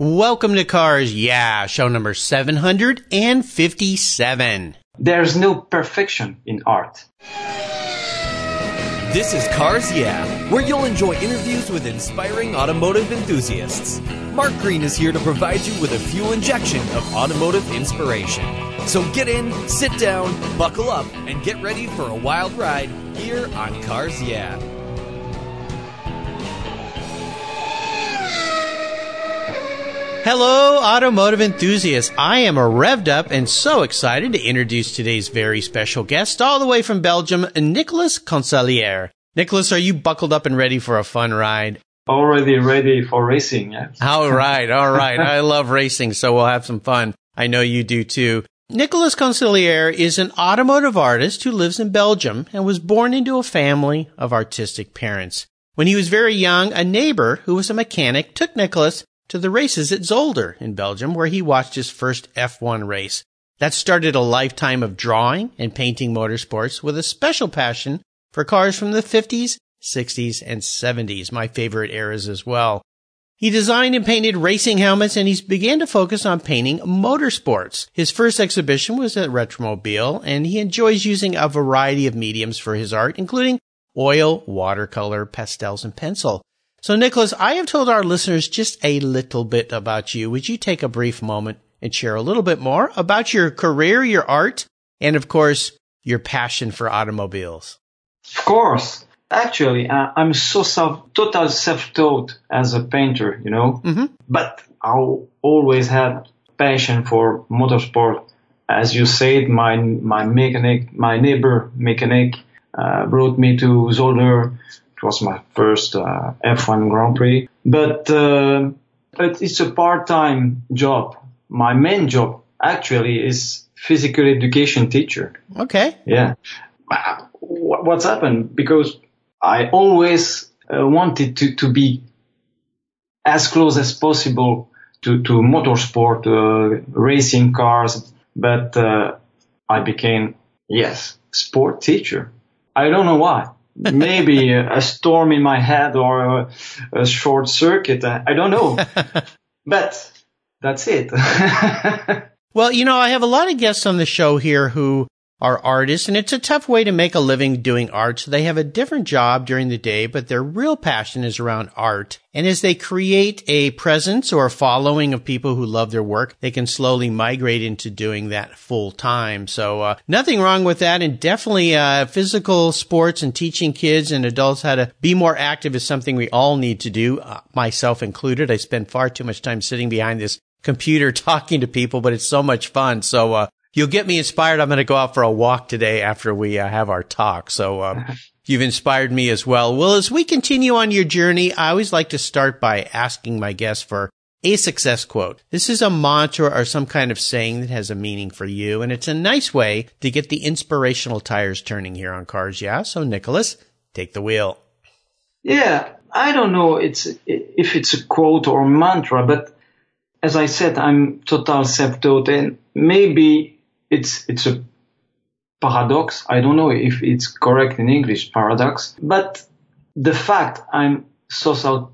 Welcome to Cars Yeah, show number 757. There's no perfection in art. This is Cars Yeah, where you'll enjoy interviews with inspiring automotive enthusiasts. Mark Green is here to provide you with a fuel injection of automotive inspiration. So get in, sit down, buckle up, and get ready for a wild ride here on Cars Yeah. Hello, automotive enthusiasts. I am revved up and so excited to introduce today's very special guest all the way from Belgium, Nicolas Conselier. Nicholas, are you buckled up and ready for a fun ride? Already ready for racing, yes. All right, all right. I love racing, so we'll have some fun. I know you do too. Nicolas Conselier is an automotive artist who lives in Belgium and was born into a family of artistic parents. When he was very young, a neighbor who was a mechanic took Nicholas to the races at Zolder in Belgium, where he watched his first F1 race. That started a lifetime of drawing and painting motorsports with a special passion for cars from the 50s, 60s, and 70s, my favorite eras as well. He designed and painted racing helmets and he began to focus on painting motorsports. His first exhibition was at Retromobile and he enjoys using a variety of mediums for his art, including oil, watercolor, pastels, and pencil. So, Nicholas, I have told our listeners just a little bit about you. Would you take a brief moment and share a little bit more about your career, your art, and of course, your passion for automobiles? Of course. Actually, uh, I'm so self, total self-taught as a painter, you know, mm-hmm. but I always had passion for motorsport. As you said, my, my mechanic, my neighbor mechanic, uh, brought me to Zolder was my first uh, F1 Grand Prix. But uh, but it's a part-time job. My main job actually is physical education teacher. Okay. Yeah. What's happened? Because I always uh, wanted to, to be as close as possible to, to motorsport, uh, racing cars, but uh, I became, yes, sport teacher. I don't know why maybe a, storm in my head or a, a short circuit. I, I don't know, but that's it. well, you know, I have a lot of guests on the show here who are artists, and it's a tough way to make a living doing art. So they have a different job during the day, but their real passion is around art. And as they create a presence or a following of people who love their work, they can slowly migrate into doing that full time. So uh, nothing wrong with that, and definitely uh, physical sports and teaching kids and adults how to be more active is something we all need to do, uh, myself included. I spend far too much time sitting behind this computer talking to people, but it's so much fun. So uh, you'll get me inspired. I'm going to go out for a walk today after we uh, have our talk. So, um, you've inspired me as well. Well, as we continue on your journey, I always like to start by asking my guests for a success quote. This is a mantra or some kind of saying that has a meaning for you. And it's a nice way to get the inspirational tires turning here on cars. Yeah. So Nicholas, take the wheel. Yeah. I don't know it's, if it's a quote or mantra, but as I said, I'm total self-taught and maybe it's it's a paradox. I don't know if it's correct in English, paradox. But the fact I'm so self,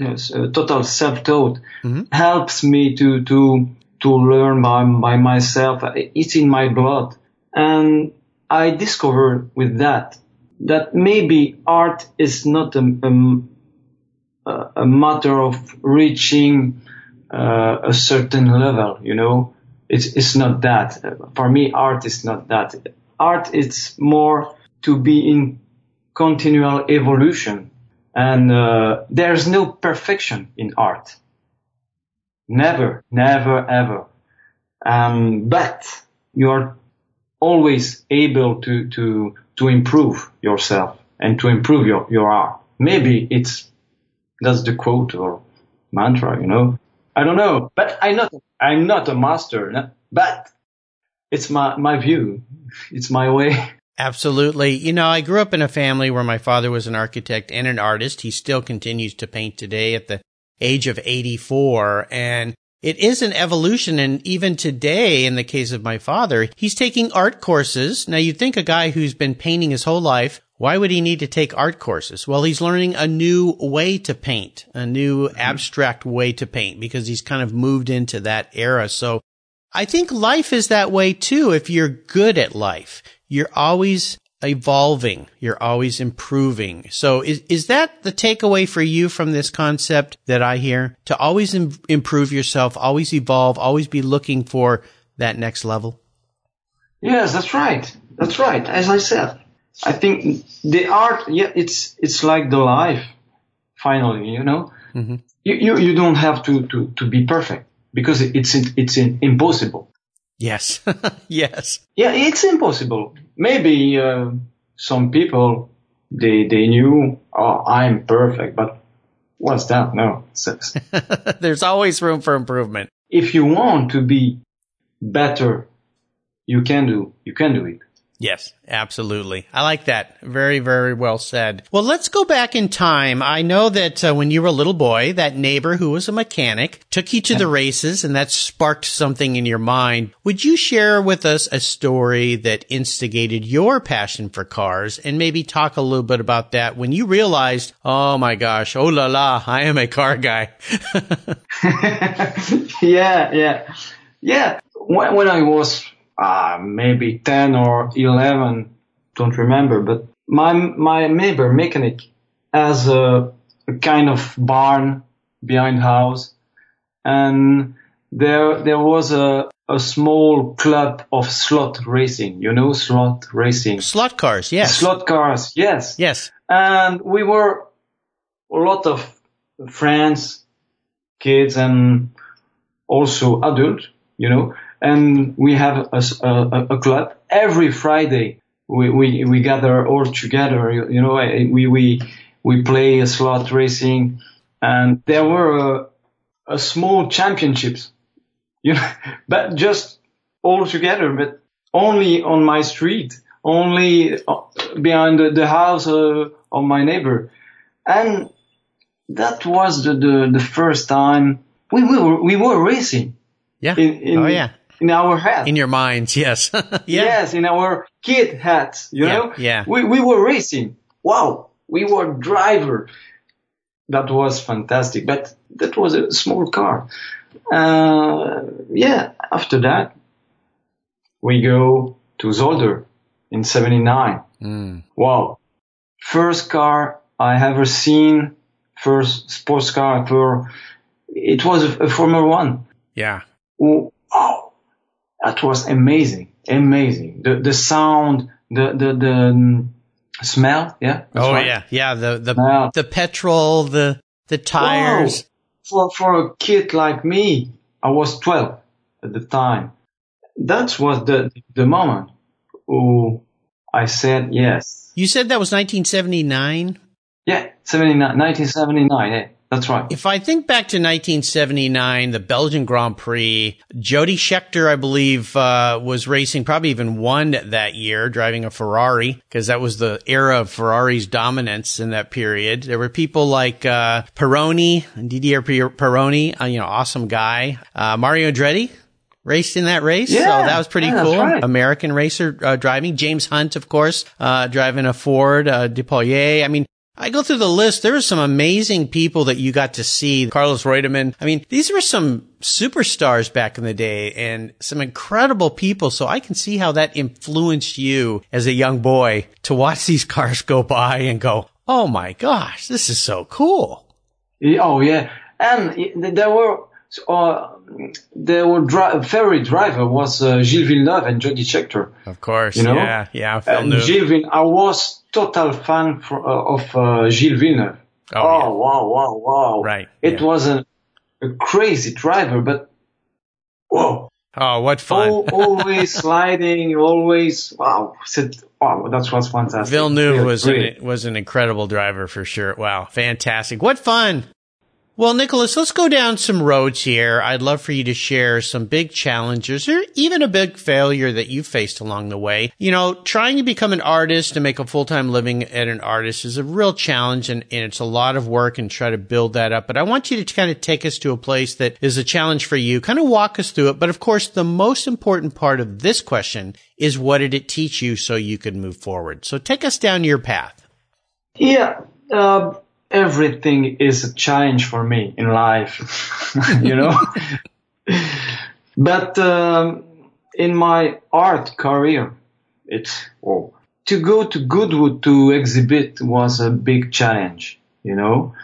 uh, total self-taught mm-hmm. helps me to to to learn by by myself. It's in my blood, and I discovered with that that maybe art is not a, a, a matter of reaching uh, a certain level, you know it's, it's not that. For me, art is not that. Art is more to be in continual evolution. And uh, there's no perfection in art. Never, never, ever. Um, but you are always able to, to, to improve yourself and to improve your, your art. Maybe it's, that's the quote or mantra, you know. I don't know, but I'm not, I'm not a master, but it's my, my view. It's my way. Absolutely. You know, I grew up in a family where my father was an architect and an artist. He still continues to paint today at the age of 84. And it is an evolution. And even today, in the case of my father, he's taking art courses. Now you'd think a guy who's been painting his whole life Why would he need to take art courses? Well, he's learning a new way to paint, a new abstract way to paint because he's kind of moved into that era. So I think life is that way too. If you're good at life, you're always evolving. You're always improving. So is, is that the takeaway for you from this concept that I hear? To always Im- improve yourself, always evolve, always be looking for that next level? Yes, that's right. That's right. As I said, I think the art, yeah, it's it's like the life. Finally, you know, mm-hmm. you, you you don't have to to to be perfect because it's it's impossible. Yes, yes. Yeah, it's impossible. Maybe uh, some people they they knew, oh, I'm perfect, but what's that? No. There's always room for improvement. If you want to be better, you can do you can do it. Yes, absolutely. I like that. Very, very well said. Well, let's go back in time. I know that uh, when you were a little boy, that neighbor who was a mechanic took you to the races and that sparked something in your mind. Would you share with us a story that instigated your passion for cars and maybe talk a little bit about that when you realized, oh my gosh, oh la la, I am a car guy. yeah, yeah, yeah. When, when I was uh, maybe 10 or 11, don't remember, but my, my neighbor mechanic has a, a kind of barn behind house and there, there was a, a small club of slot racing, you know, slot racing. Slot cars, yes. Slot cars, yes. Yes. And we were a lot of friends, kids and also adults, you know, and we have a, a, a club every Friday. We, we, we gather all together, you know, we, we, we play a slot racing and there were a, a small championships, you know, but just all together, but only on my street, only uh, behind the, the house uh, of my neighbor. And that was the, the, the first time we, we were, we were racing. Yeah. In, in, oh yeah in our head. In your minds, yes. yeah. Yes, in our kid heads, you yeah, know? Yeah. We, we were racing. Wow. We were driver. That was fantastic, but that was a small car. Uh, yeah. After that, we go to Zolder in 79. Mm. Wow. First car I ever seen, first sports car for, it was a, a Formula One. Yeah. Oh, that was amazing, amazing. The the sound, the the the um, smell, yeah. Oh right. yeah, yeah. The the smell. the petrol, the the tires. For for a kid like me, I was twelve at the time. That was the the moment. Oh, I said yes. You said that was 1979. Yeah, 79, 1979. Yeah. That's right. If I think back to 1979, the Belgian Grand Prix, Jody Scheckter, I believe, uh, was racing, probably even won that year, driving a Ferrari, because that was the era of Ferrari's dominance in that period. There were people like uh, Pironi, Didier Pironi, uh, you know, awesome guy. Uh, Mario Andretti, raced in that race. Yeah, so that was pretty yeah, cool. Right. American racer uh, driving. James Hunt, of course, uh, driving a Ford, uh, Depailler. I mean, I go through the list. There were some amazing people that you got to see. Carlos Reutemann. I mean, these were some superstars back in the day and some incredible people. So I can see how that influenced you as a young boy to watch these cars go by and go, Oh my gosh, this is so cool. Oh yeah. And there were, uh, there were dri- favorite driver was uh, Gilles Villeneuve and Jody Scheckter. Of course. You know? Yeah. Yeah. Gilles Villeneuve, I was total fan for, uh, of uh, Gilles Villeneuve. Oh, oh yeah. wow, wow, wow! Right, it yeah. was a, a, crazy driver, but whoa! Oh, what fun! always sliding, always wow! Said, wow, that was fantastic. Villeneuve was an, was an incredible driver for sure. Wow, fantastic! What fun! Well, Nicholas, let's go down some roads here. I'd love for you to share some big challenges or even a big failure that you faced along the way. You know, trying to become an artist and make a full-time living at an artist is a real challenge and, and it's a lot of work and try to build that up. But I want you to kind of take us to a place that is a challenge for you, kind of walk us through it. But of course, the most important part of this question is what did it teach you so you could move forward? So take us down your path. Yeah. Uh, everything is a challenge for me in life, you know. but um, in my art career, it's oh, to go to Goodwood to exhibit was a big challenge, you know.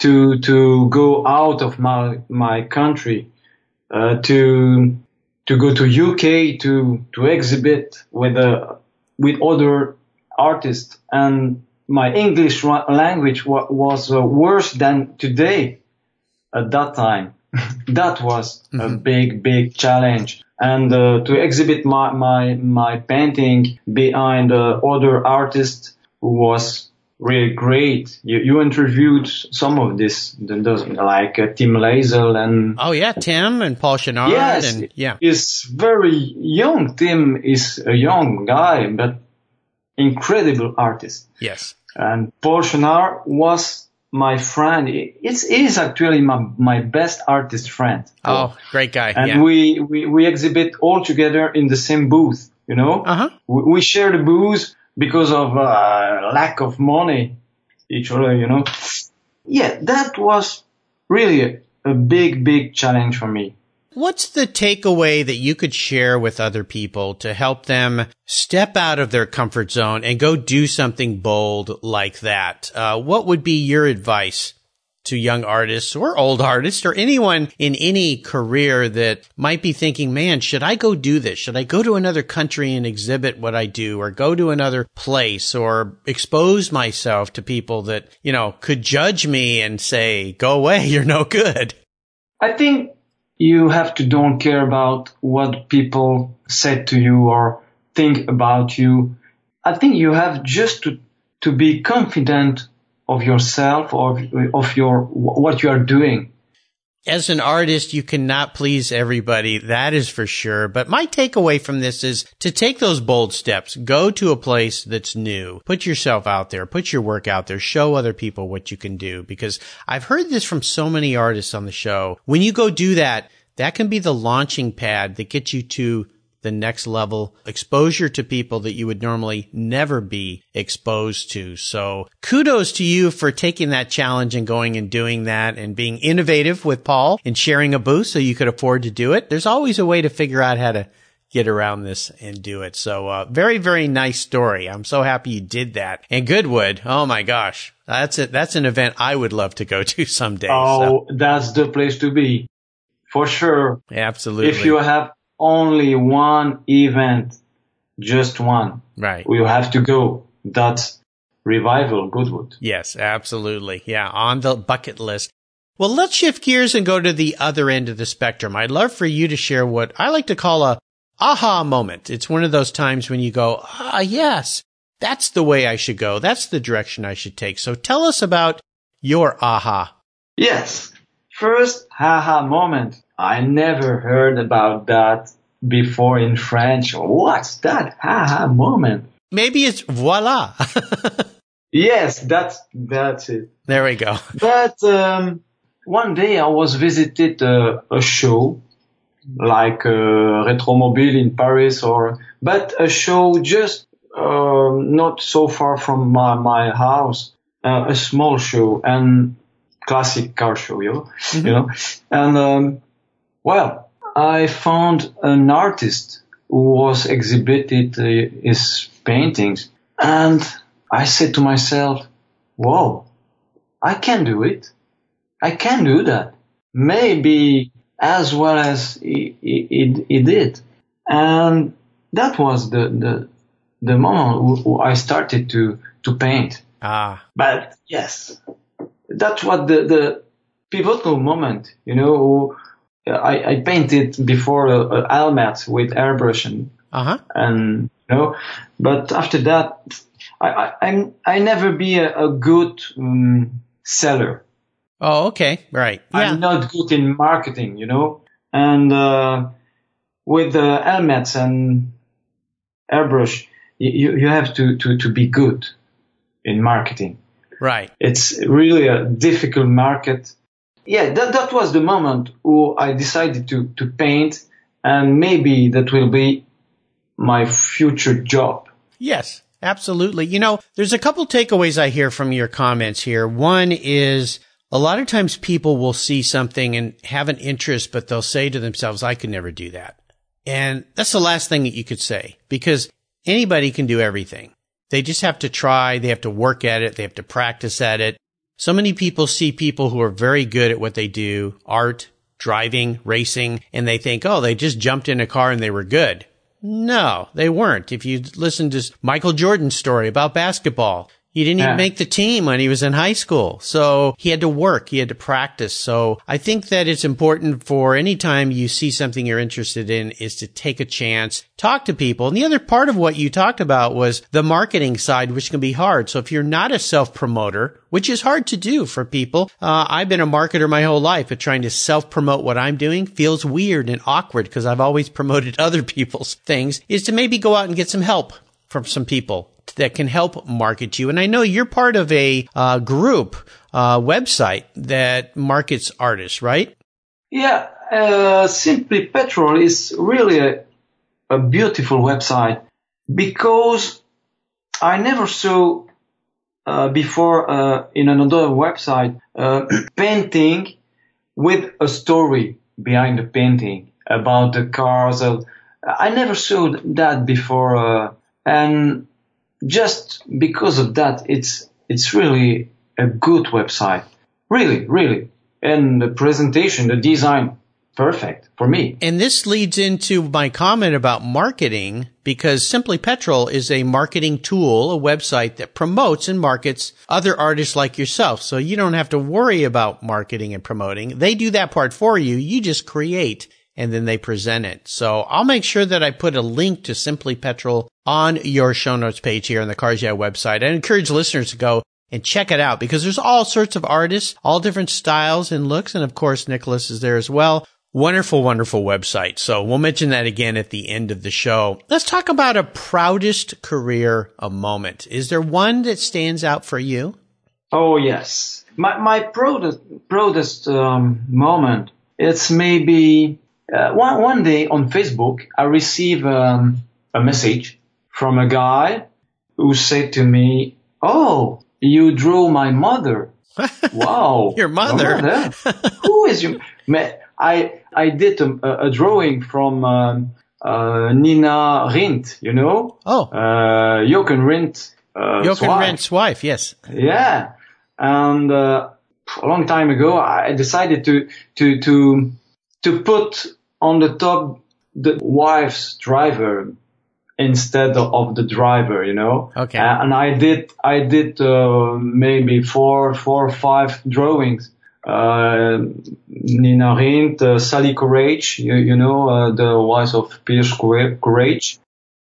To to go out of my my country, uh, to to go to UK to to exhibit with uh, with other artists and my English language was uh, worse than today at that time. that was mm-hmm. a big, big challenge. And uh, to exhibit my, my, my painting behind uh, other artists who was really great. You, you interviewed some of this, like uh, Tim Layzell and. Oh yeah, Tim and Paul Chenard. Yes, and, yeah. He's very young. Tim is a young guy, but incredible artist. Yes. And Paul Chenard was my friend. It's, it is actually my, my best artist friend. Oh, great guy. And yeah. we, we, we exhibit all together in the same booth, you know? Uh-huh. We, we share the booth because of uh, lack of money each other, you know? Yeah, that was really a, a big, big challenge for me. What's the takeaway that you could share with other people to help them step out of their comfort zone and go do something bold like that? Uh, what would be your advice to young artists or old artists or anyone in any career that might be thinking, man, should I go do this? Should I go to another country and exhibit what I do or go to another place or expose myself to people that, you know, could judge me and say, go away, you're no good? I think you have to don't care about what people said to you or think about you. I think you have just to, to be confident of yourself or of your, what you are doing as an artist, you cannot please everybody. That is for sure. But my takeaway from this is to take those bold steps. Go to a place that's new. Put yourself out there. Put your work out there. Show other people what you can do. Because I've heard this from so many artists on the show. When you go do that, that can be the launching pad that gets you to the next level exposure to people that you would normally never be exposed to. So kudos to you for taking that challenge and going and doing that and being innovative with Paul and sharing a booth so you could afford to do it. There's always a way to figure out how to get around this and do it. So, uh, very, very nice story. I'm so happy you did that. And Goodwood, oh my gosh, that's it. That's an event I would love to go to someday. Oh, so. that's the place to be. For sure. Absolutely. If you have only one event, just one. Right. We have to go. That's revival Goodwood. Yes, absolutely. Yeah, on the bucket list. Well, let's shift gears and go to the other end of the spectrum. I'd love for you to share what I like to call a aha moment. It's one of those times when you go, ah, yes, that's the way I should go. That's the direction I should take. So tell us about your aha. Yes. First aha moment. I never heard about that before in French. What's that aha moment? Maybe it's voila. yes, that's that's it. There we go. But um, one day I was visited a, a show like uh, Retromobile in Paris, or but a show just uh, not so far from my my house, uh, a small show and classic car show, you know, mm-hmm. you know, and um, well, I found an artist who was exhibited uh, his paintings and I said to myself, whoa, I can do it. I can do that. Maybe as well as he, he, he did. And that was the, the, the moment I started to, to paint. Ah. But yes, that's what the, the pivotal moment, you know, I, I painted before a, a with airbrush and, uh-huh. and you know, but after that, I, I, I'm, I never be a, a good um, seller. Oh, okay. Right. Yeah. I'm not good in marketing, you know, and uh, with the helmets and airbrush, you, you have to, to, to be good in marketing. right. It's really a difficult market. Yeah, that, that was the moment where I decided to, to paint and maybe that will be my future job. Yes, absolutely. You know, there's a couple takeaways I hear from your comments here. One is a lot of times people will see something and have an interest, but they'll say to themselves, I could never do that. And that's the last thing that you could say because anybody can do everything. They just have to try. They have to work at it. They have to practice at it. So many people see people who are very good at what they do, art, driving, racing, and they think, oh, they just jumped in a car and they were good. No, they weren't. If you listen to Michael Jordan's story about basketball, he didn't even make the team when he was in high school. So he had to work. He had to practice. So I think that it's important for any time you see something you're interested in is to take a chance, talk to people. And the other part of what you talked about was the marketing side, which can be hard. So if you're not a self promoter, which is hard to do for people, uh, I've been a marketer my whole life, but trying to self promote what I'm doing feels weird and awkward because I've always promoted other people's things is to maybe go out and get some help from some people that can help market you. And I know you're part of a uh, group uh, website that markets artists, right? Yeah, uh, Simply Petrol is really a, a beautiful website because I never saw uh, before uh, in another website uh, painting with a story behind the painting about the cars. I never saw that before, uh, and just because of that, it's it's really a good website. Really, really, and the presentation, the design, perfect for me. And this leads into my comment about marketing because Simply Petrol is a marketing tool, a website that promotes and markets other artists like yourself. So you don't have to worry about marketing and promoting. They do that part for you. You just create and then they present it. So I'll make sure that I put a link to Simply Petrol on your show notes page here on the Cars Yeah website. I encourage listeners to go and check it out because there's all sorts of artists, all different styles and looks. And of course, Nicholas is there as well. Wonderful, wonderful website. So we'll mention that again at the end of the show. Let's talk about a proudest career a moment. Is there one that stands out for you? Oh yes, my my proudest proudest um, moment. It's maybe uh, one one day on Facebook I receive um, a message from a guy who said to me, "Oh, you drew my mother." wow, Your mother? My who is you? Ma- I I did a, a drawing from um, uh, Nina Rindt, you know, Oh, uh, Jochen Rindt. Uh, Jochen wife. Rindt's wife. Yes. Yeah, and uh, a long time ago, I decided to to to to put on the top the wife's driver instead of the driver. You know. Okay. Uh, and I did I did uh, maybe four four or five drawings. Uh, Nina Rindt, uh, Sally Courage, you, you know, uh, the wife of Piers Courage.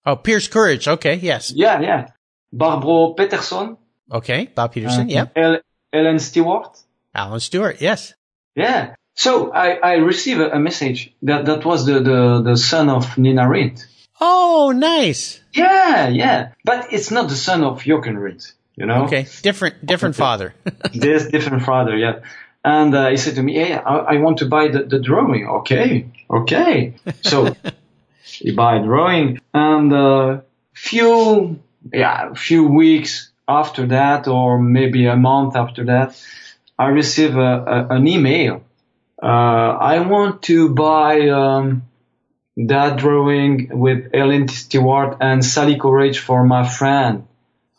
Oh, Piers Courage. Okay. Yes. Yeah, yeah. Barbara Peterson, Okay. Bob Peterson. Uh. El- Ellen Stewart. Alan Stewart. Yes. Yeah. So I, I received a, message that that was the, the, the son of Nina Rindt. Oh, nice. Yeah, yeah. But it's not the son of Jochen Rindt, you know? Okay. Different, different father. There's different father, yeah. And uh, he said to me, hey, I, I want to buy the, the drawing. Okay, okay. So he buy a drawing and uh, few, yeah, a few weeks after that or maybe a month after that, I receive a, a, an email. Uh, I want to buy um, that drawing with Ellen Stewart and Sally Courage for my friend.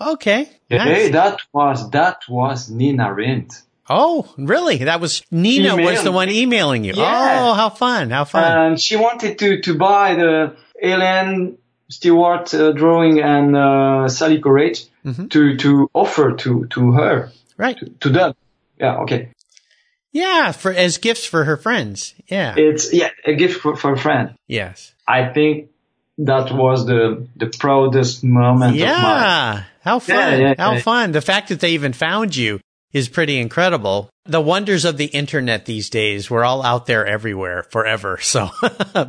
Okay. Hey, Nice. that was that was Nina Rindt. Oh, really? That was Nina was the one emailing you. Yeah. Oh, how fun. How fun. and she wanted to to buy the Ellen Stewart uh, drawing and uh, Sally Courage Mhm. to to offer to to her right. to them. Yeah, okay. Yeah. For, as gifts for her friends. Yeah. It's yeah a gift for, for a friend. yes. I think that was the the proudest moment of mine. Yeah. How fun. yeah, How yeah. fun. The fact that they even found you is pretty incredible. The wonders of the internet these days, we're all out there everywhere forever. So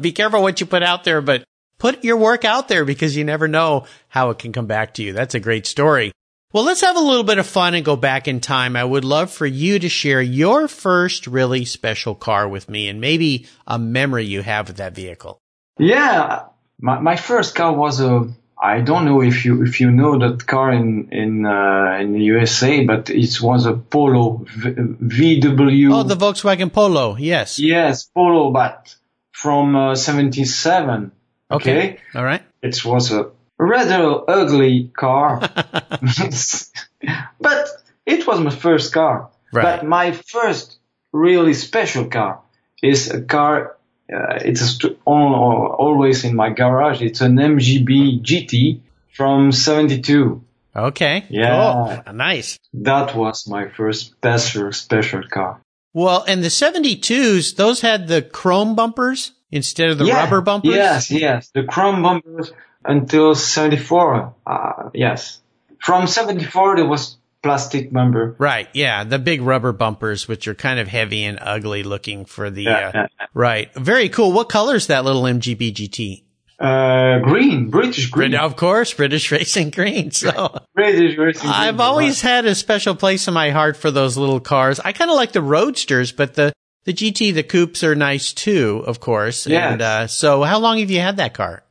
be careful what you put out there, but put your work out there because you never know how it can come back to you. That's a great story. Well, let's have a little bit of fun and go back in time. I would love for you to share your first really special car with me and maybe a memory you have of that vehicle. Yeah, my, my first car was a I don't know if you if you know that car in in uh, in the USA, but it was a Polo v, VW. Oh, the Volkswagen Polo. Yes. Yes, Polo, but from uh, 77. Okay. okay. All right. It was a rather ugly car, but it was my first car. Right. But my first really special car is a car uh, it's always in my garage. It's an MGB GT from 72. Okay. Yeah. Cool. Nice. That was my first special, special car. Well, and the 72s, those had the chrome bumpers instead of the yeah. rubber bumpers? Yes, yes. The chrome bumpers until 74. Uh, yes. From 74, there was plastic bumper. Right. Yeah. The big rubber bumpers, which are kind of heavy and ugly looking for the, yeah, uh, yeah. right. Very cool. What color is that little MGB GT? Uh, green, British green. Of course, British racing green. So British racing. I've always had a special place in my heart for those little cars. I kind of like the roadsters, but the the GT, the coupes are nice too, of course. Yeah. And uh, so, how long have you had that car?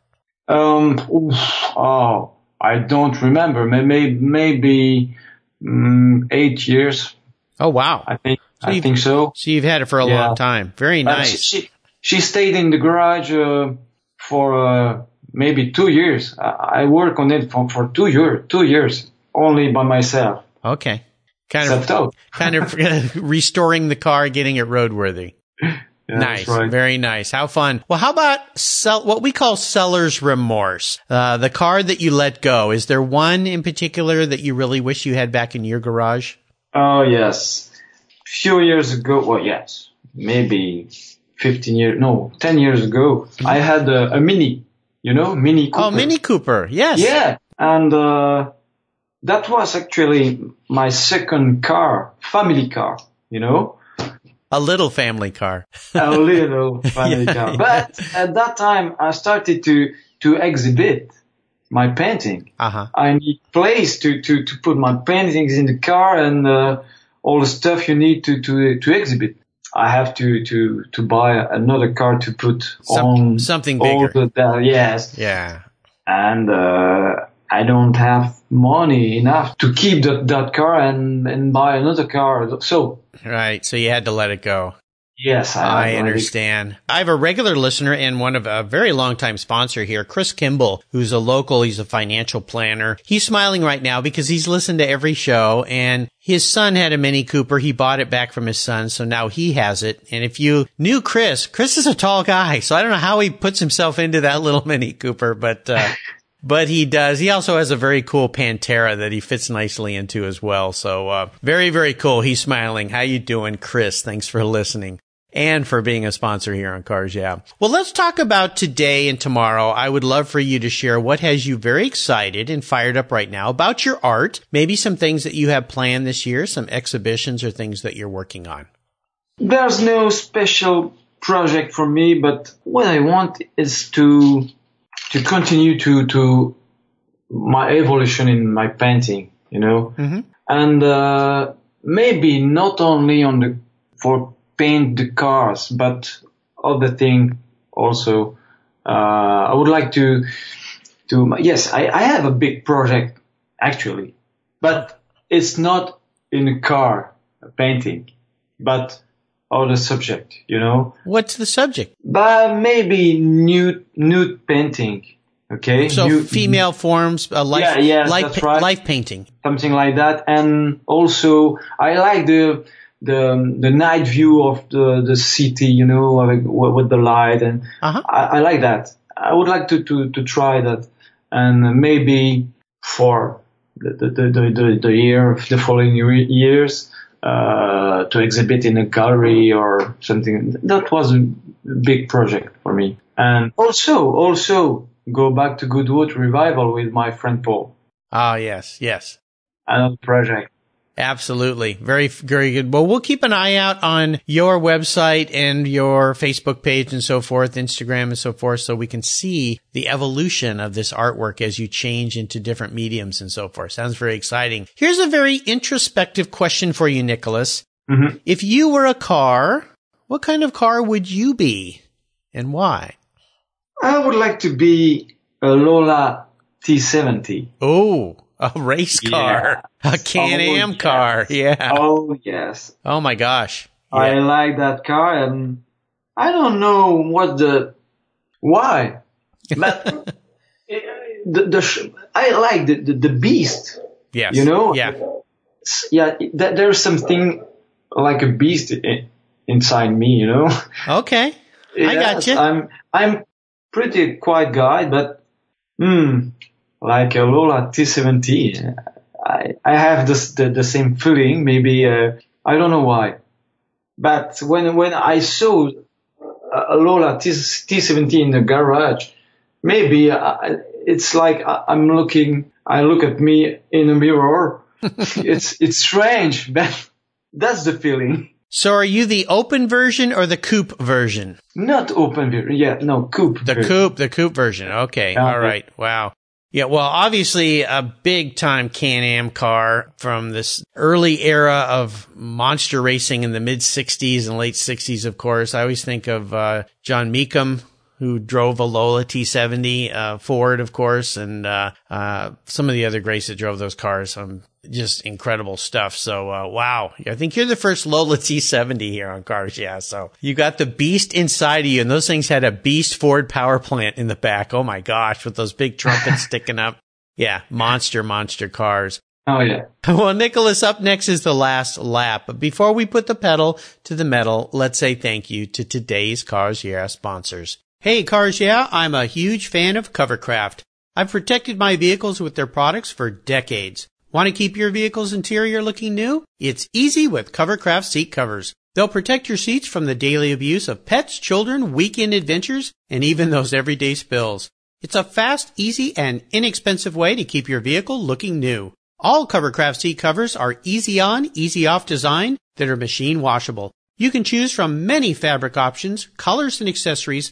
Um. Oh, I don't remember. Maybe maybe mm, eight years. Oh wow! I think so I think so. So you've had it for a yeah. long time. Very nice. Uh, she, she stayed in the garage uh, for uh, maybe two years. I, I work on it for, for two years. Two years only by myself. Okay. Kind of, kind of restoring the car, getting it roadworthy. Yeah, nice. Right. Very nice. How fun. Well, how about sell, what we call seller's remorse? Uh, the car that you let go. Is there one in particular that you really wish you had back in your garage? Oh, yes. A few years ago, well, yes, maybe 15 years, no, 10 years ago, mm-hmm. I had a, a, Mini, you know, Mini oh, Cooper. Oh, Mini Cooper. Yes. Yeah. And, uh, that was actually my second car, family car, you know. A little family car. a little family yeah, car. But at that time, I started to, to exhibit my painting. Uh-huh. I need place to, to, to put my paintings in the car and, uh, all the stuff you need to, to, to exhibit. I have to, to, to buy another car to put Some, on something bigger. The, yes. Yeah. And, uh, I don't have money enough to keep that, that car and, and buy another car. So. Right. So you had to let it go. Yes, I, I understand. I have a regular listener and one of a very long time sponsor here, Chris Kimball, who's a local. He's a financial planner. He's smiling right now because he's listened to every show and his son had a Mini Cooper. He bought it back from his son. So now he has it. And if you knew Chris, Chris is a tall guy. So I don't know how he puts himself into that little Mini Cooper, but, uh, but he does. He also has a very cool Pantera that he fits nicely into as well. So, uh, very, very cool. He's smiling. How you doing, Chris? Thanks for listening and for being a sponsor here on Cars Yeah. Well, let's talk about today and tomorrow. I would love for you to share what has you very excited and fired up right now about your art, maybe some things that you have planned this year, some exhibitions or things that you're working on. There's no special project for me, but what I want is to to continue to to my evolution in my painting, you know, mm-hmm. and uh, maybe not only on the for paint the cars, but other thing also. Uh, I would like to to yes, I, I have a big project actually, but it's not in a car a painting, but other subject, you know. What's the subject? But maybe nude nude painting. Okay. So nude, female forms, uh, life, yeah, yes, life, that's right. life painting, something like that. And also, I like the the the night view of the the city, you know, with the light, and uh-huh. I, I like that. I would like to to to try that, and maybe for the the the the, the year the following years uh, to exhibit in a gallery or something. That was a big project for me. And also, also go back to Goodwood Revival with my friend Paul. Ah, yes, yes. Another project. Absolutely. Very, very good. Well, we'll keep an eye out on your website and your Facebook page and so forth, Instagram and so forth, so we can see the evolution of this artwork as you change into different mediums and so forth. Sounds very exciting. Here's a very introspective question for you, Nicholas. Mhm. If you were a car, what kind of car would you be and why? I would like to be a Lola T70. Oh, a race car, a Can-Am yes. car. Yeah. Oh yes, Oh my gosh. I Yeah. like that car, and I don't know what the why, but the, the I like the, the the beast. Yeah. You know, Yeah. Yeah. th- There's something like a beast i- inside me. You know. Okay. I got gotcha. I'm I'm pretty quiet guy, but hmm, like a Lola T70, I I have this the, the same feeling. Maybe uh, I don't know why, but when when I saw a a Lola T T70 in the garage, maybe I, it's like I'm looking. I look at me in a mirror. it's it's strange, but that's the feeling. So are you the open version or the coupe version? Not open version. Yeah, no coupe. The version. coupe, the coupe version. Okay. Yeah. All right. Wow. Yeah. Well, obviously a big time Can-Am car from this early era of monster racing in the mid sixties and late sixties, of course. I always think of, uh, John Mecom. Who drove a Lola T70, uh, Ford, of course, and, uh, uh, some of the other greats that drove those cars. Um, just incredible stuff. So, uh, wow. I think you're the first Lola T70 here on cars. Yeah. So you got the beast inside of you and those things had a beast Ford power plant in the back. Oh my gosh, with those big trumpets sticking up. Yeah. Monster, monster cars. Oh yeah. Well, Nicholas, up next is the last lap. But before we put the pedal to the metal, let's say thank you to today's Cars Yeah sponsors. Hey, Cars Yeah, I'm a huge fan of Covercraft. I've protected my vehicles with their products for decades. Want to keep your vehicle's interior looking new? It's easy with Covercraft seat covers. They'll protect your seats from the daily abuse of pets, children, weekend adventures, and even those everyday spills. It's a fast, easy, and inexpensive way to keep your vehicle looking new. All Covercraft seat covers are easy on, easy off design that are machine washable. You can choose from many fabric options, colors, and accessories,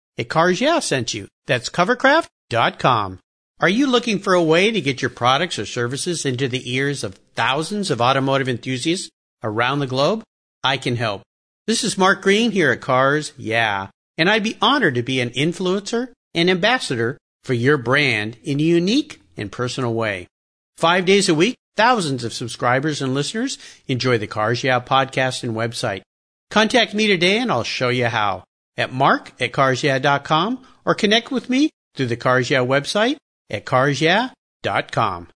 at Cars Yeah sent you. That's covercraft.com. Are you looking for a way to get your products or services into the ears of thousands of automotive enthusiasts around the globe? I can help. This is Mark Green here at Cars Yeah, and I'd be honored to be an influencer and ambassador for your brand in a unique and personal way. Five days a week, thousands of subscribers and listeners enjoy the Cars Yeah podcast and website. Contact me today and I'll show you how at mark at carsyeah.com or connect with me through the Cars Yeah website at carsyeah.com.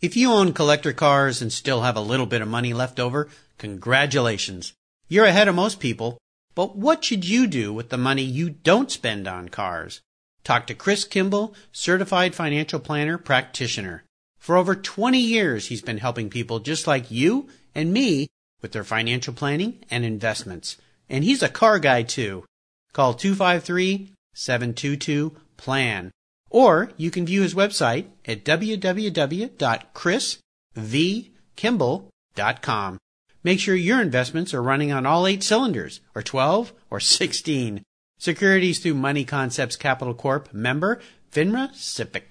If you own collector cars and still have a little bit of money left over, congratulations. You're ahead of most people. But what should you do with the money you don't spend on cars? Talk to Chris Kimball, certified financial planner practitioner. For over 20 years, he's been helping people just like you and me with their financial planning and investments. And he's a car guy too. Call 253-722-PLAN. Or you can view his website at www.chrisvkimball.com. Make sure your investments are running on all eight cylinders, or 12, or 16. Securities through Money Concepts Capital Corp. Member, FINRA SIPC.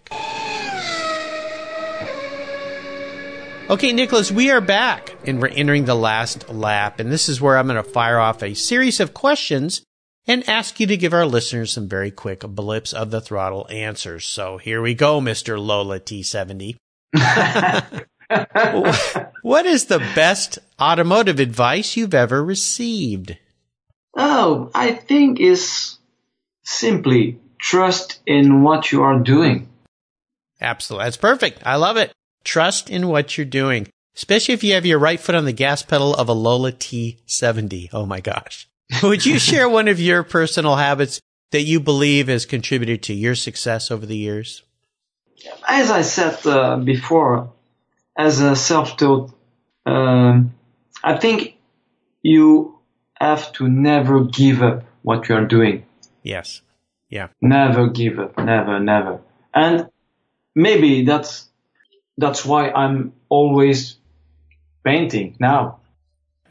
Okay, Nicholas, we are back and we're entering the last lap. And this is where I'm going to fire off a series of questions and ask you to give our listeners some very quick blips of the throttle answers. So here we go, Mr. Lola T70. what is the best automotive advice you've ever received? Oh, I think is simply trust in what you are doing. Absolutely. That's perfect. I love it. Trust in what you're doing. especially if you have your right foot on the gas pedal of a Lola T70. Oh my gosh. Would you share one of your personal habits that you believe has contributed to your success over the years? As I said uh, before, as a self-taught, um, I think you have to never give up what you are doing. Yes. Yeah. Never give up. Never, never. And maybe that's, that's why I'm always painting now.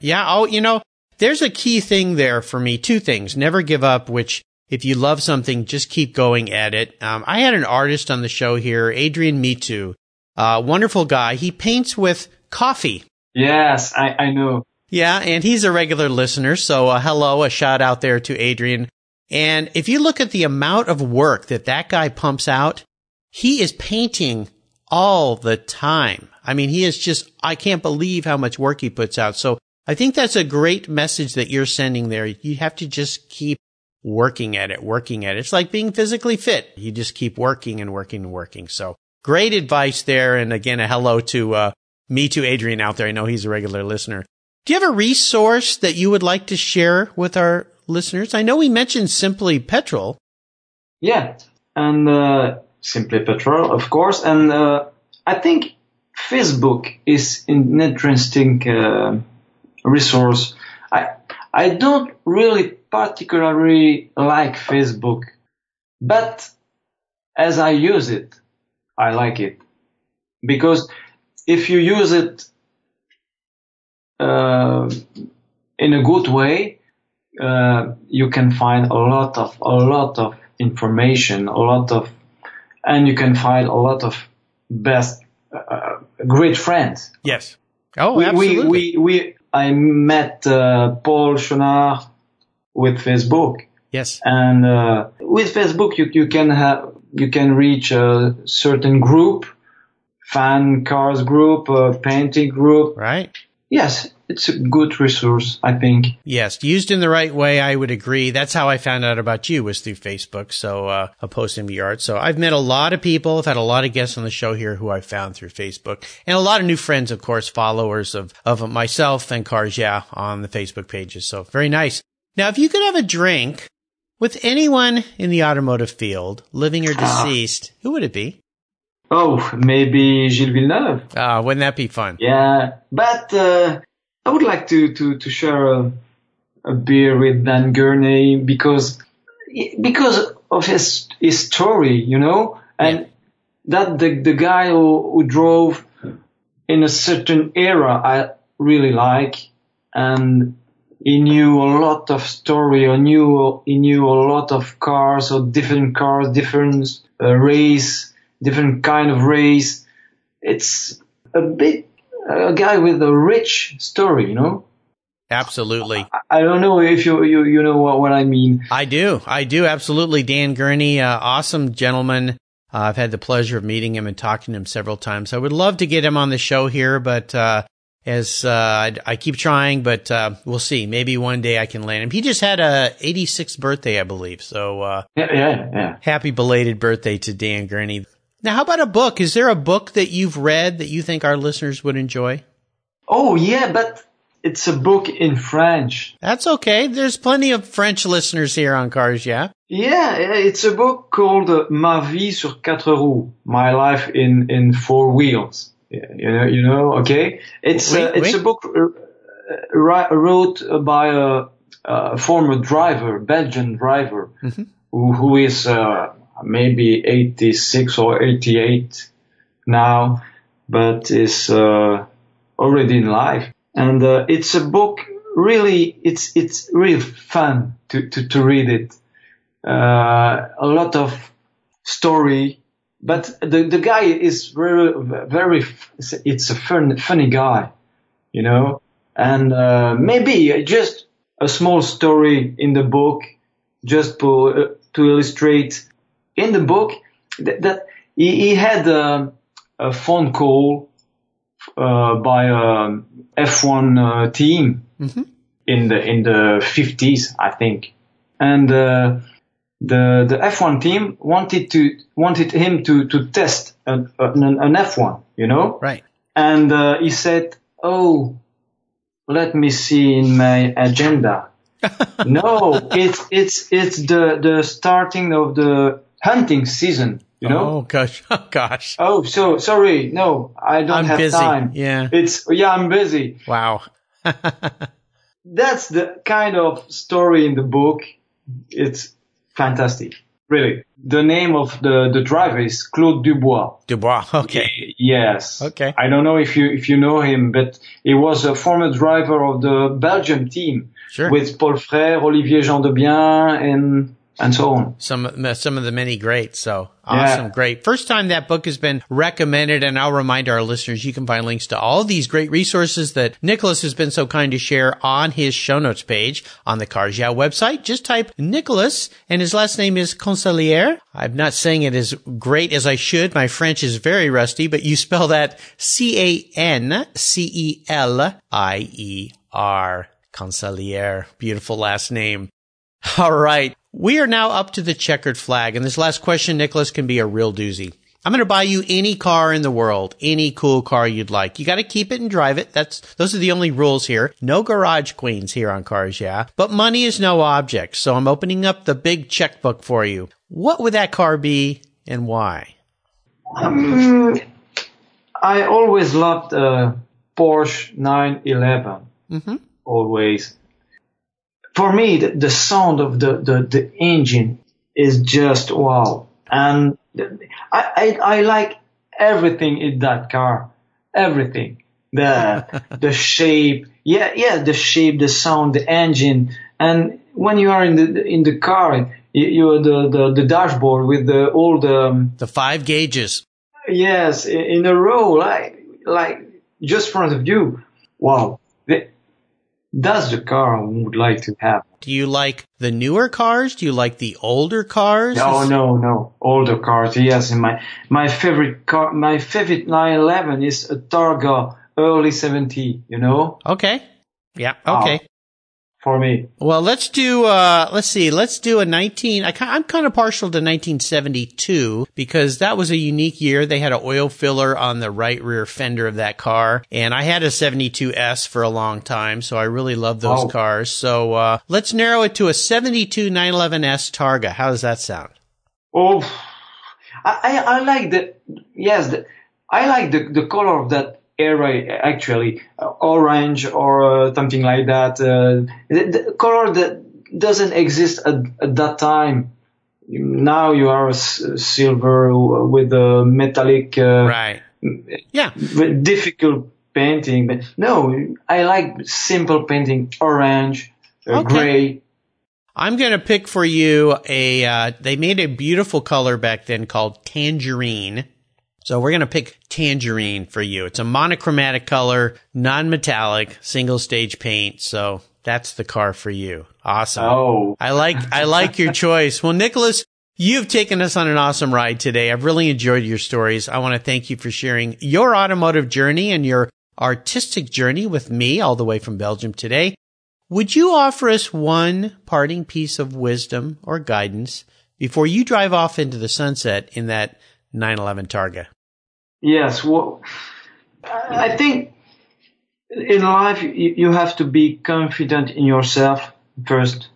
Yeah. Oh, you know, there's a key thing there for me. Two things. Never give up, which if you love something, just keep going at it. Um, I had an artist on the show here, Adrian Mitu, uh, wonderful guy. He paints with coffee. Yes, I, I know. Yeah, and he's a regular listener. So uh, hello, a shout out there to Adrian. And if you look at the amount of work that that guy pumps out, he is painting all the time. I mean, he is just, I can't believe how much work he puts out. So I think that's a great message that you're sending there. You have to just keep working at it, working at it. It's like being physically fit. You just keep working and working and working. So great advice there. And again, a hello to, uh, me to Adrian out there. I know he's a regular listener. Do you have a resource that you would like to share with our listeners? I know we mentioned Simply Petrol. Yeah, and uh, Simply Petrol, of course. And uh, I think Facebook is an interesting uh, resource. I I don't really particularly like Facebook, but as I use it, I like it because if you use it uh, in a good way, uh, you can find a lot of a lot of information, a lot of, and you can find a lot of best, uh, great friends. Yes. Oh, we, absolutely. We, we, we I met uh, Paul Chenard with Facebook, yes. and uh, with Facebook you you can have you can reach a certain group, fan cars group, painting group. Right. Yes, it's a good resource, I think. Yes, used in the right way, I would agree. That's how I found out about you was through Facebook. So, uh, a posting the art. So I've met a lot of people. I've had a lot of guests on the show here who I found through Facebook and a lot of new friends, of course, followers of, of myself and Cars Yeah on the Facebook pages. So very nice. Now, if you could have a drink with anyone in the automotive field, living or deceased, who would it be? Oh, maybe Gilles Villeneuve. Uh, wouldn't that be fun? Yeah, but uh, I would like to to to share a, a beer with Dan Gurney because because of his his story, you know, and Yeah. that the the guy who, who drove in a certain era I really like, and he knew a lot of story, or knew he knew a lot of cars or different cars, different uh, race, different kind of race. It's a bit a guy with a rich story, you know. Absolutely. I don't know if you you you know what, what I mean. I do. I do. Absolutely. Dan Gurney, uh, awesome gentleman. Uh, I've had the pleasure of meeting him and talking to him several times. I would love to get him on the show here, but, uh, as, uh, I, I keep trying, but, uh, we'll see. Maybe one day I can land him. He just had a 86th birthday, I believe. So, uh, Yeah, yeah, yeah. happy belated birthday to Dan Gurney. Now, how about a book? Is there a book that you've read that you think our listeners would enjoy? Oh yeah, but it's a book in French. That's okay. There's plenty of French listeners here on Cars, yeah? Yeah, it's a book called Ma vie sur quatre roues, my life in in four wheels. Yeah, You know, you know. Okay, it's uh, it's a book uh, wrote by a, a former driver, Belgian driver, Mm-hmm. who, who is uh, maybe 86 or 88 now, but is uh, already in life. And uh, it's a book really, it's it's really fun to to, to read it. Uh, a lot of story, but the the guy is very very. It's a fun, funny guy, you know. And uh, maybe just a small story in the book, just to uh, to illustrate in the book that, that he, he had a, a phone call uh, by a F1 uh, team Mhm. in the in the 50s, I think, and uh, the the F1 team wanted to wanted him to to test an, an, an F1, you know, Right. and uh, he said, "Oh, let me see in my agenda." no, it's it's it's the the starting of the hunting season. You know? Oh gosh, oh gosh. Oh, so sorry. No, I don't I'm have busy. time. Yeah. It's yeah, I'm busy. Wow. That's the kind of story in the book. It's fantastic, really. The name of the the driver is Claude Dubois. Dubois. Okay. Yes. Okay. I don't know if you if you know him, but he was a former driver of the Belgium team Sure. with Paul Frère, Olivier Gendebien, and and so on. some uh, some of the many greats. So Yeah. awesome, great. First time that book has been recommended, and I'll remind our listeners you can find links to all these great resources that Nicholas has been so kind to share on his show notes page on the Cars Yeah website. Just type Nicholas, and his last name is Cancelier. I'm not saying it as great as I should. My French is very rusty, but you spell that C A N C E L I E R. Cancelier. Beautiful last name. All right. We are now up to the checkered flag. And this last question, Nicholas, can be a real doozy. I'm going to buy you any car in the world, any cool car you'd like. You got to keep it and drive it. That's, those are the only rules here. No garage queens here on Cars Yeah. But money is no object. So I'm opening up the big checkbook for you. What would that car be and why? Um, I always loved uh, Porsche 911. Mm-hmm. Always. For me, the, the sound of the, the, the engine is just wow. And I, I, I like everything in that car. Everything. The, the shape. Yeah, yeah, the shape, the sound, the engine. And when you are in the, in the car, you, you the, the, the dashboard with the, all the, um, The five gauges. Yes, i- in a row, like like just front of you. Wow, that's the car I would like to have. Do you like the newer cars? Do you like the older cars? No, no, no, older cars. Yes, and my my favorite car, my favorite 911 is a Targa early 70. You know, Okay. Yeah. Wow. Ah. For me. Well, let's do, uh, let's see, let's do a 19, I, I'm kind of partial to 1972 because that was a unique year. They had an oil filler on the right rear fender of that car. And I had a 72S for a long time. So I really love those Oh. cars. So, uh, let's narrow it to a 72 911S Targa. How does that sound? Oh, I I, I like the yes, the, I like the the color of that era actually, uh, orange or uh, something like that. Uh, the, the color that doesn't exist at, at that time. Now you are silver with a metallic, uh, Right. Yeah. difficult painting. But no, I like simple painting, orange, uh, Okay. gray. I'm going to pick for you a, uh, they made a beautiful color back then called tangerine. So we're going to pick tangerine for you. It's a monochromatic color, non-metallic, single stage paint. So that's the car for you. Awesome. Oh, I like, I like your choice. Well, Nicholas, you've taken us on an awesome ride today. I've really enjoyed your stories. I want to thank you for sharing your automotive journey and your artistic journey with me all the way from Belgium today. Would you offer us one parting piece of wisdom or guidance before you drive off into the sunset in that 911 Targa? Yes, well, I think in life you, you have to be confident in yourself first.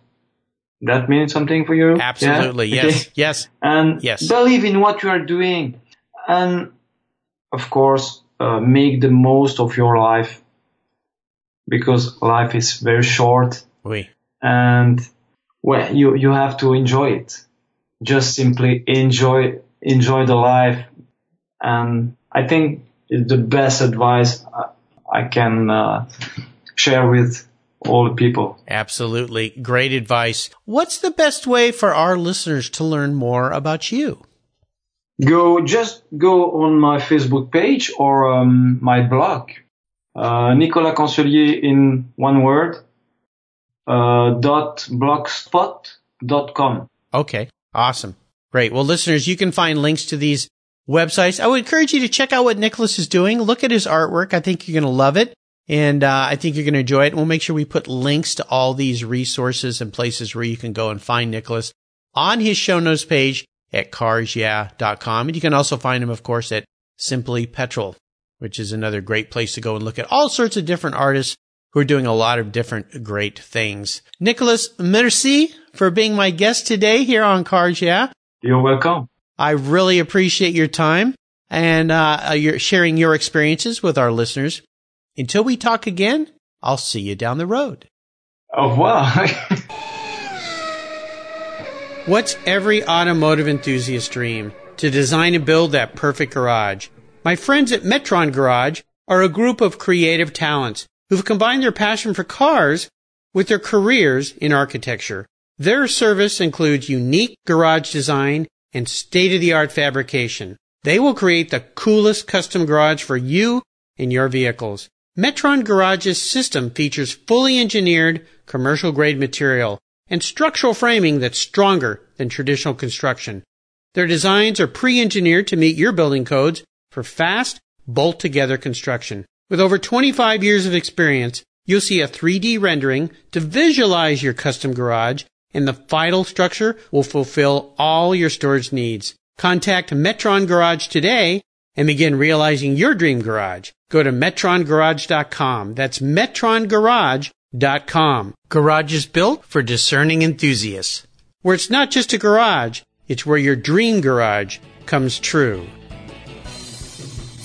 That means something for you? Yeah? Absolutely. Okay. Yes. Yes. And Yes. believe in what you are doing. And of course, uh, make the most of your life because life is very short Oui. and well, you, you have to enjoy it. Just simply enjoy, enjoy the life. And I think it's the best advice I- can uh, share with all the people. Absolutely. Great advice. What's the best way for our listeners to learn more about you? Go, just go on my Facebook page or um, my blog, uh, Nicolas Cancelier in one word, uh, dot blogspot dot com. Okay. Awesome. Great. Well, listeners, you can find links to these websites. I would encourage you to check out what Nicholas is doing. Look at his artwork. I think you're going to love it. And uh, I think you're going to enjoy it. We'll make sure we put links to all these resources and places where you can go and find Nicholas on his show notes page at carsyeah.com. And you can also find him, of course, at Simply Petrol. which is another great place to go and look at all sorts of different artists who are doing a lot of different great things. Nicholas, merci for being my guest today here on Cars Yeah. You're welcome. I really appreciate your time and uh, your sharing your experiences with our listeners. Until we talk again, I'll see you down the road. Au revoir. What's every automotive enthusiast dream? To design and build that perfect garage. My friends at Metron Garage are a group of creative talents who've combined their passion for cars with their careers in architecture. Their service includes unique garage design and state-of-the-art fabrication. They will create the coolest custom garage for you and your vehicles. Metron Garage's system features fully engineered commercial grade material and structural framing that's stronger than traditional construction. Their designs are pre-engineered to meet your building codes for fast, bolt together construction. With over 25 years of experience, you'll see a 3D rendering to visualize your custom garage and the final structure will fulfill all your storage needs. Contact Metron Garage today and begin realizing your dream garage. Go to metrongarage.com. That's metrongarage.com. Garage is built for discerning enthusiasts. Where it's not just a garage, it's where your dream garage comes true.